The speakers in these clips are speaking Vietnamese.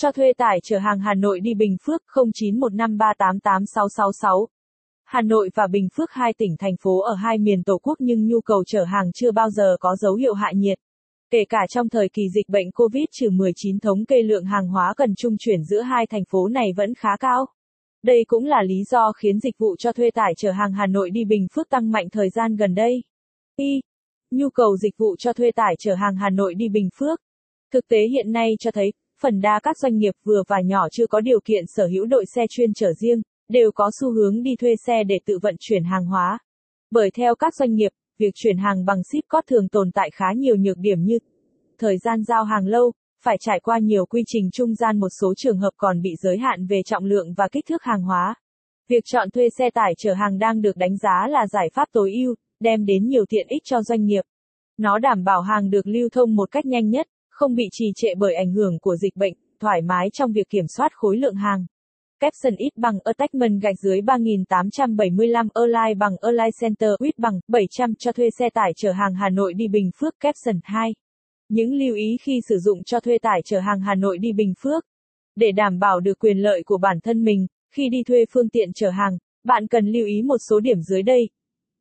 Cho thuê tải chở hàng Hà Nội đi Bình Phước 0915388666. Hà Nội và Bình Phước hai tỉnh thành phố ở hai miền Tổ quốc nhưng nhu cầu chở hàng chưa bao giờ có dấu hiệu hạ nhiệt. Kể cả trong thời kỳ dịch bệnh COVID-19 thống kê lượng hàng hóa cần trung chuyển giữa hai thành phố này vẫn khá cao. Đây cũng là lý do khiến dịch vụ cho thuê tải chở hàng Hà Nội đi Bình Phước tăng mạnh thời gian gần đây. Y. Nhu cầu dịch vụ cho thuê tải chở hàng Hà Nội đi Bình Phước. Thực tế hiện nay cho thấy, phần đa các doanh nghiệp vừa và nhỏ chưa có điều kiện sở hữu đội xe chuyên chở riêng, đều có xu hướng đi thuê xe để tự vận chuyển hàng hóa. Bởi theo các doanh nghiệp, việc chuyển hàng bằng ship có thường tồn tại khá nhiều nhược điểm như thời gian giao hàng lâu, phải trải qua nhiều quy trình trung gian một số trường hợp còn bị giới hạn về trọng lượng và kích thước hàng hóa. Việc chọn thuê xe tải chở hàng đang được đánh giá là giải pháp tối ưu, đem đến nhiều tiện ích cho doanh nghiệp. Nó đảm bảo hàng được lưu thông một cách nhanh nhất, không bị trì trệ bởi ảnh hưởng của dịch bệnh, thoải mái trong việc kiểm soát khối lượng hàng. Capson ít bằng attachment gạch dưới 3875 Align bằng Align Center ít bằng 700 cho thuê xe tải chở hàng Hà Nội đi Bình Phước Capson 2. Những lưu ý khi sử dụng cho thuê tải chở hàng Hà Nội đi Bình Phước. Để đảm bảo được quyền lợi của bản thân mình, khi đi thuê phương tiện chở hàng, bạn cần lưu ý một số điểm dưới đây.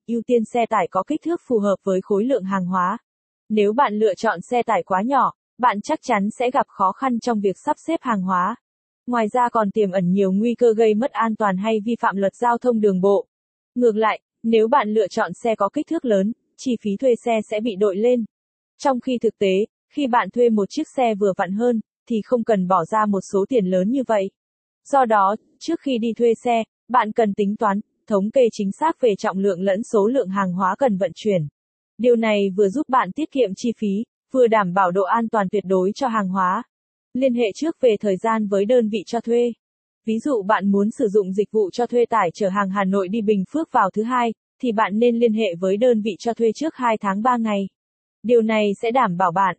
Ưu tiên xe tải có kích thước phù hợp với khối lượng hàng hóa. Nếu bạn lựa chọn xe tải quá nhỏ, bạn chắc chắn sẽ gặp khó khăn trong việc sắp xếp hàng hóa. Ngoài ra còn tiềm ẩn nhiều nguy cơ gây mất an toàn hay vi phạm luật giao thông đường bộ. Ngược lại, nếu bạn lựa chọn xe có kích thước lớn, chi phí thuê xe sẽ bị đội lên. Trong khi thực tế, khi bạn thuê một chiếc xe vừa vặn hơn, thì không cần bỏ ra một số tiền lớn như vậy. Do đó, trước khi đi thuê xe, bạn cần tính toán, thống kê chính xác về trọng lượng lẫn số lượng hàng hóa cần vận chuyển. Điều này vừa giúp bạn tiết kiệm chi phí, vừa đảm bảo độ an toàn tuyệt đối cho hàng hóa. Liên hệ trước về thời gian với đơn vị cho thuê. Ví dụ bạn muốn sử dụng dịch vụ cho thuê tải chở hàng Hà Nội đi Bình Phước vào thứ hai, thì bạn nên liên hệ với đơn vị cho thuê trước 2 tháng 3 ngày. Điều này sẽ đảm bảo bạn